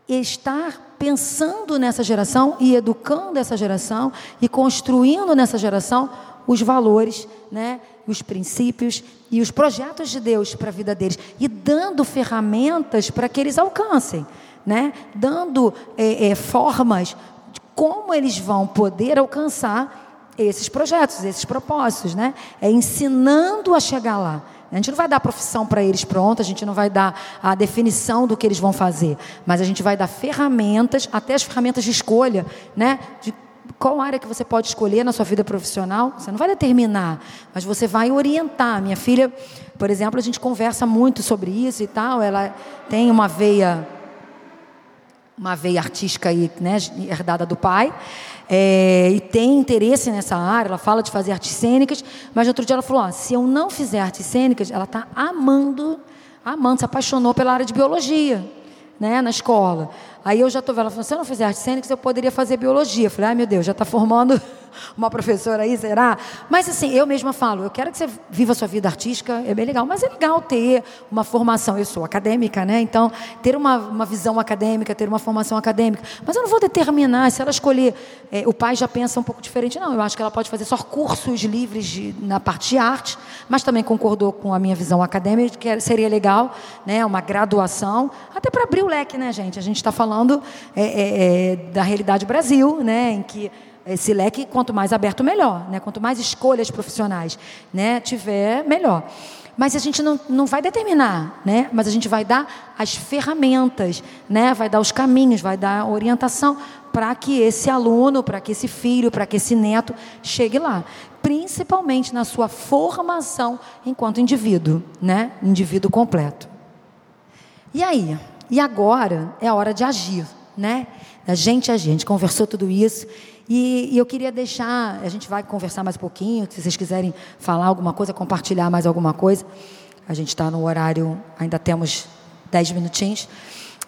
estar pensando nessa geração e educando essa geração e construindo nessa geração os valores, né, os princípios e os projetos de Deus para a vida deles e dando ferramentas para que eles alcancem, né, dando é, é, formas de como eles vão poder alcançar esses projetos, esses propósitos, né, é ensinando a chegar lá. A gente não vai dar a profissão para eles pronta, a gente não vai dar a definição do que eles vão fazer, mas a gente vai dar ferramentas, até as ferramentas de escolha, né? De qual área que você pode escolher na sua vida profissional. Você não vai determinar, mas você vai orientar. Minha filha, por exemplo, a gente conversa muito sobre isso e tal. Ela tem uma veia, uma veia artística aí, né, herdada do pai é, e tem interesse nessa área, ela fala de fazer artes cênicas, mas outro dia ela falou: ó, se eu não fizer artes cênicas, ela está amando, amando, se apaixonou pela área de biologia, né, na escola. Aí eu já estou vendo, ela falou: se eu não fizer artes cênicas, eu poderia fazer biologia. Eu falei: ai meu Deus, já está formando [LAUGHS] uma professora aí, será? Mas assim, eu mesma falo, eu quero que você viva a sua vida artística, é bem legal, mas é legal ter uma formação, eu sou acadêmica, né? Então, ter uma, uma visão acadêmica, ter uma formação acadêmica. Mas eu não vou determinar, se ela escolher, é, o pai já pensa um pouco diferente, não, eu acho que ela pode fazer só cursos livres de, na parte de arte, mas também concordou com a minha visão acadêmica, que seria legal, né? Uma graduação, até para abrir o leque, né, gente? A gente está falando é, é, é, da realidade Brasil, né? Em que esse leque, quanto mais aberto, melhor. Né? Quanto mais escolhas profissionais né, tiver, melhor. Mas a gente não, não vai determinar, né? mas a gente vai dar as ferramentas, né? vai dar os caminhos, vai dar orientação para que esse aluno, para que esse filho, para que esse neto chegue lá. Principalmente na sua formação enquanto indivíduo, né? indivíduo completo. E aí? E agora é a hora de agir, né? A gente agir. A gente conversou tudo isso e, e, eu queria deixar, a gente vai conversar mais um pouquinho, se vocês quiserem falar alguma coisa, compartilhar mais alguma coisa. A gente está no horário, ainda temos dez minutinhos.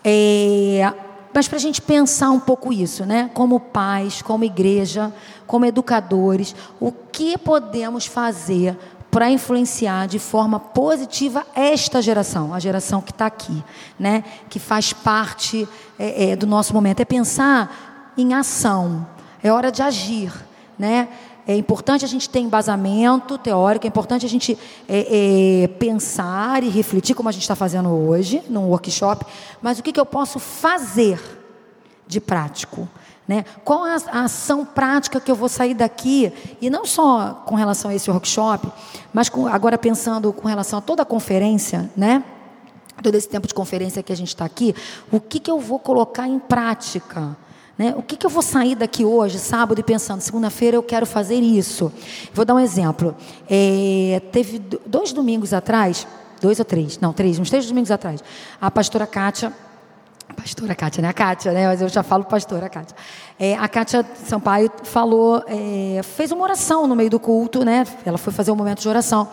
É, mas para a gente pensar um pouco isso, né? Como pais, como igreja, como educadores, o que podemos fazer para influenciar de forma positiva esta geração, a geração que está aqui, né? Que faz parte é, é, do nosso momento. É pensar em ação. É hora de agir, né? É importante a gente ter embasamento teórico, é importante a gente é, é, pensar e refletir, como a gente está fazendo hoje, num workshop, mas o que, que eu posso fazer de prático? Né? Qual a, a ação prática que eu vou sair daqui? E não só com relação a esse workshop, mas com, agora pensando com relação a toda a conferência, né? todo esse tempo de conferência que a gente está aqui, o que, que eu vou colocar em prática? Né? O que, que eu vou sair daqui hoje, sábado, e pensando, segunda-feira eu quero fazer isso? Vou dar um exemplo. É, teve dois domingos atrás, dois ou três, não, três, uns três domingos atrás, a pastora Kátia Pastora Kátia, né? A Kátia, né? Mas eu já falo pastora Kátia. É, a Kátia Sampaio falou, é, fez uma oração no meio do culto, né? Ela foi fazer um momento de oração.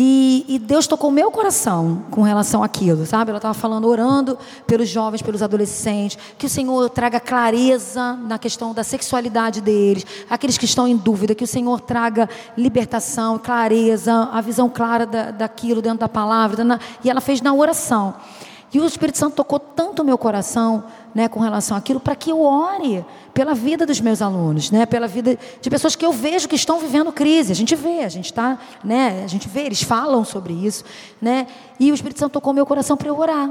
E, e Deus tocou meu coração com relação àquilo, sabe? Ela estava falando, orando pelos jovens, pelos adolescentes, que o Senhor traga clareza na questão da sexualidade deles, aqueles que estão em dúvida, que o Senhor traga libertação, clareza, a visão clara da, daquilo dentro da palavra. E ela fez na oração. E o Espírito Santo tocou tanto o meu coração né, com relação àquilo, para que eu ore pela vida dos meus alunos, né, pela vida de pessoas que eu vejo que estão vivendo crise. A gente vê, a gente está, né, a gente vê, eles falam sobre isso, né, e o Espírito Santo tocou meu coração para eu orar.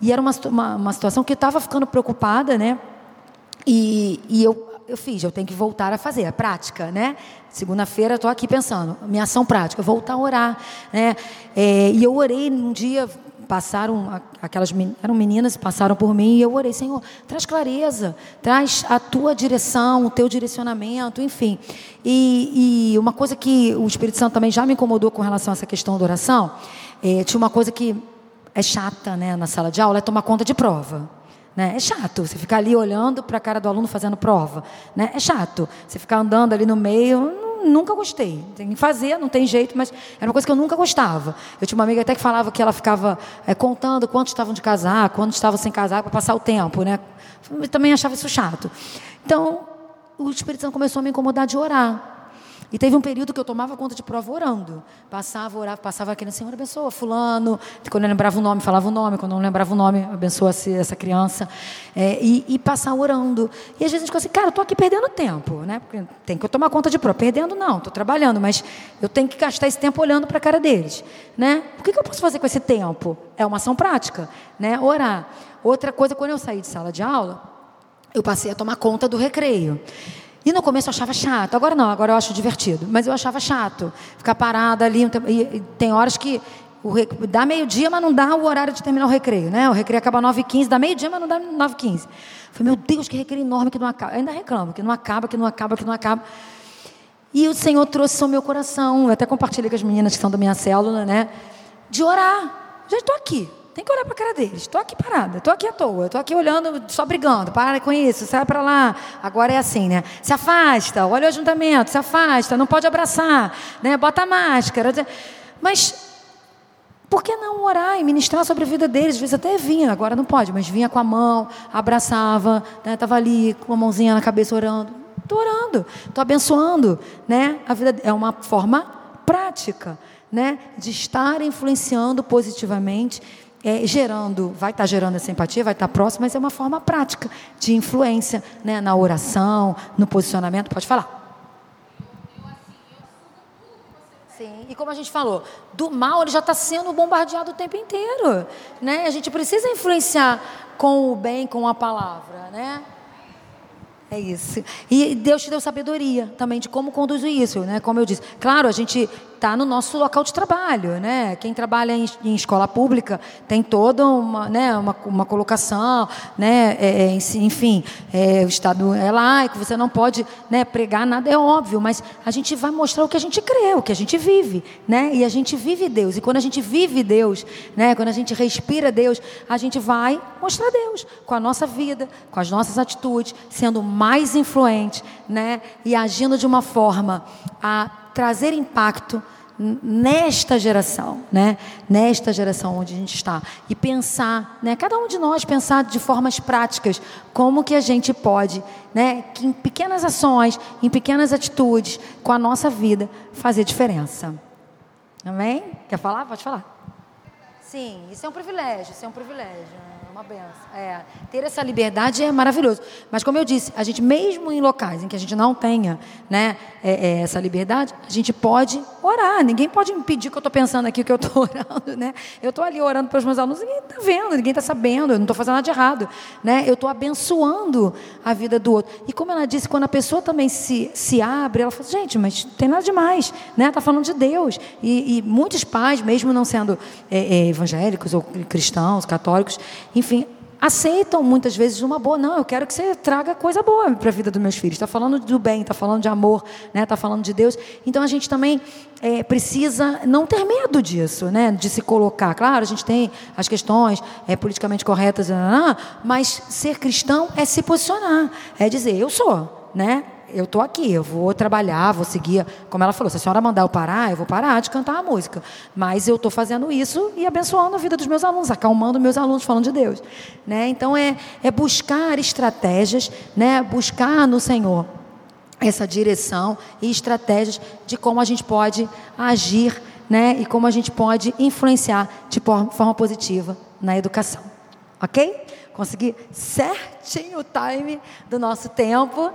E era uma, uma, uma situação que eu estava ficando preocupada, né, e, e eu eu fiz, eu tenho que voltar a fazer, a prática, né? Segunda-feira estou aqui pensando, minha ação prática, voltar a orar, né? É, e eu orei num dia, passaram, aquelas eram meninas, passaram por mim e eu orei, Senhor, traz clareza, traz a tua direção, o teu direcionamento, enfim. E, e uma coisa que o Espírito Santo também já me incomodou com relação a essa questão da oração, é, tinha uma coisa que é chata, né, na sala de aula, é tomar conta de prova. Né? É chato você ficar ali olhando para a cara do aluno fazendo prova. Né? É chato você ficar andando ali no meio nunca gostei. Tem que fazer, não tem jeito, mas era uma coisa que eu nunca gostava. Eu tinha uma amiga até que falava que ela ficava é, contando quantos estavam de casar, quantos estavam sem casar, para passar o tempo, né? Eu também achava isso chato. Então, o Espírito Santo começou a me incomodar de orar. E teve um período que eu tomava conta de prova orando. Passava, orava, passava aqui Senhora, abençoa fulano. Quando eu lembrava o nome, falava o nome. Quando eu não lembrava o nome, abençoa essa criança. É, e, e orando. E às vezes a gente fica assim, cara, eu estou aqui perdendo tempo. Né? Porque tem que eu tomar conta de prova. Perdendo não, estou trabalhando. Mas eu tenho que gastar esse tempo olhando para a cara deles. Né? O que, que eu posso fazer com esse tempo? É uma ação prática. Né? Orar. Outra coisa, quando eu saí de sala de aula, eu passei a tomar conta do recreio. E no começo eu achava chato, agora não, agora eu acho divertido. Mas eu achava chato ficar parada ali. E tem horas que o dá meio-dia, mas não dá o horário de terminar o recreio, né? O recreio acaba 9h15, dá meio-dia, mas não dá 9h15. Falei, meu Deus, que recreio enorme que não acaba. Eu ainda reclamo, que não acaba, que não acaba, que não acaba. E o Senhor trouxe ao meu coração. Eu até compartilhei com as meninas que são da minha célula, né? De orar. Já estou aqui. Tem que olhar para a cara deles. Estou aqui parada, estou aqui à toa, estou aqui olhando, só brigando. Para com isso, sai para lá. Agora é assim, né? Se afasta, olha o ajuntamento, se afasta, não pode abraçar, né? Bota máscara. Mas por que não orar e ministrar sobre a vida deles? Às vezes até vinha, agora não pode, mas vinha com a mão, abraçava, estava né? ali com a mãozinha na cabeça orando. Estou orando, estou abençoando, né? A vida é uma forma prática, né? De estar influenciando positivamente é, gerando, vai estar tá gerando essa empatia, vai estar tá próximo, mas é uma forma prática de influência né, na oração, no posicionamento. Pode falar. Sim, e como a gente falou, do mal ele já está sendo bombardeado o tempo inteiro. Né? A gente precisa influenciar com o bem, com a palavra. Né? É isso. E Deus te deu sabedoria também de como conduzir isso, né? Como eu disse. Claro, a gente está no nosso local de trabalho, né? Quem trabalha em, em escola pública tem toda uma, né, uma, uma colocação, né? É, é enfim, é, o Estado é laico, você não pode né, pregar nada, é óbvio, mas a gente vai mostrar o que a gente crê, o que a gente vive, né? E a gente vive Deus. E quando a gente vive Deus, né? Quando a gente respira Deus, a gente vai mostrar Deus com a nossa vida, com as nossas atitudes, sendo mais influente, né? E agindo de uma forma a trazer impacto nesta geração, né? Nesta geração onde a gente está e pensar, né? Cada um de nós pensar de formas práticas como que a gente pode, né? Que em pequenas ações, em pequenas atitudes, com a nossa vida, fazer diferença. Amém? Quer falar? Pode falar. Sim, isso é um privilégio, isso é um privilégio uma benção. É, ter essa liberdade é maravilhoso. Mas como eu disse, a gente mesmo em locais em que a gente não tenha, né, é, é, essa liberdade, a gente pode orar. Ninguém pode impedir que eu estou pensando aqui o que eu estou [LAUGHS] orando, né? Eu estou ali orando para os meus alunos, ninguém está vendo, ninguém está sabendo. Eu não estou fazendo nada de errado, né? Eu estou abençoando a vida do outro. E como ela disse, quando a pessoa também se, se abre, ela fala, gente, mas tem nada demais, né? Está falando de Deus. E, e, muitos pais, mesmo não sendo é, é, evangélicos ou cristãos, católicos, enfim, aceitam muitas vezes uma boa. Não, eu quero que você traga coisa boa para a vida dos meus filhos. Está falando do bem, está falando de amor, está né? Tá falando de Deus. Então a gente também é, precisa não ter medo disso, né? de se colocar. Claro, a gente tem as questões é, politicamente corretas, mas ser cristão é se posicionar, é dizer, eu sou. Né? Eu estou aqui, eu vou trabalhar, vou seguir. Como ela falou, se a senhora mandar eu parar, eu vou parar de cantar a música. Mas eu estou fazendo isso e abençoando a vida dos meus alunos, acalmando meus alunos, falando de Deus. Né? Então é, é buscar estratégias, né? buscar no Senhor essa direção e estratégias de como a gente pode agir né? e como a gente pode influenciar de forma positiva na educação. Ok? Consegui certinho o time do nosso tempo.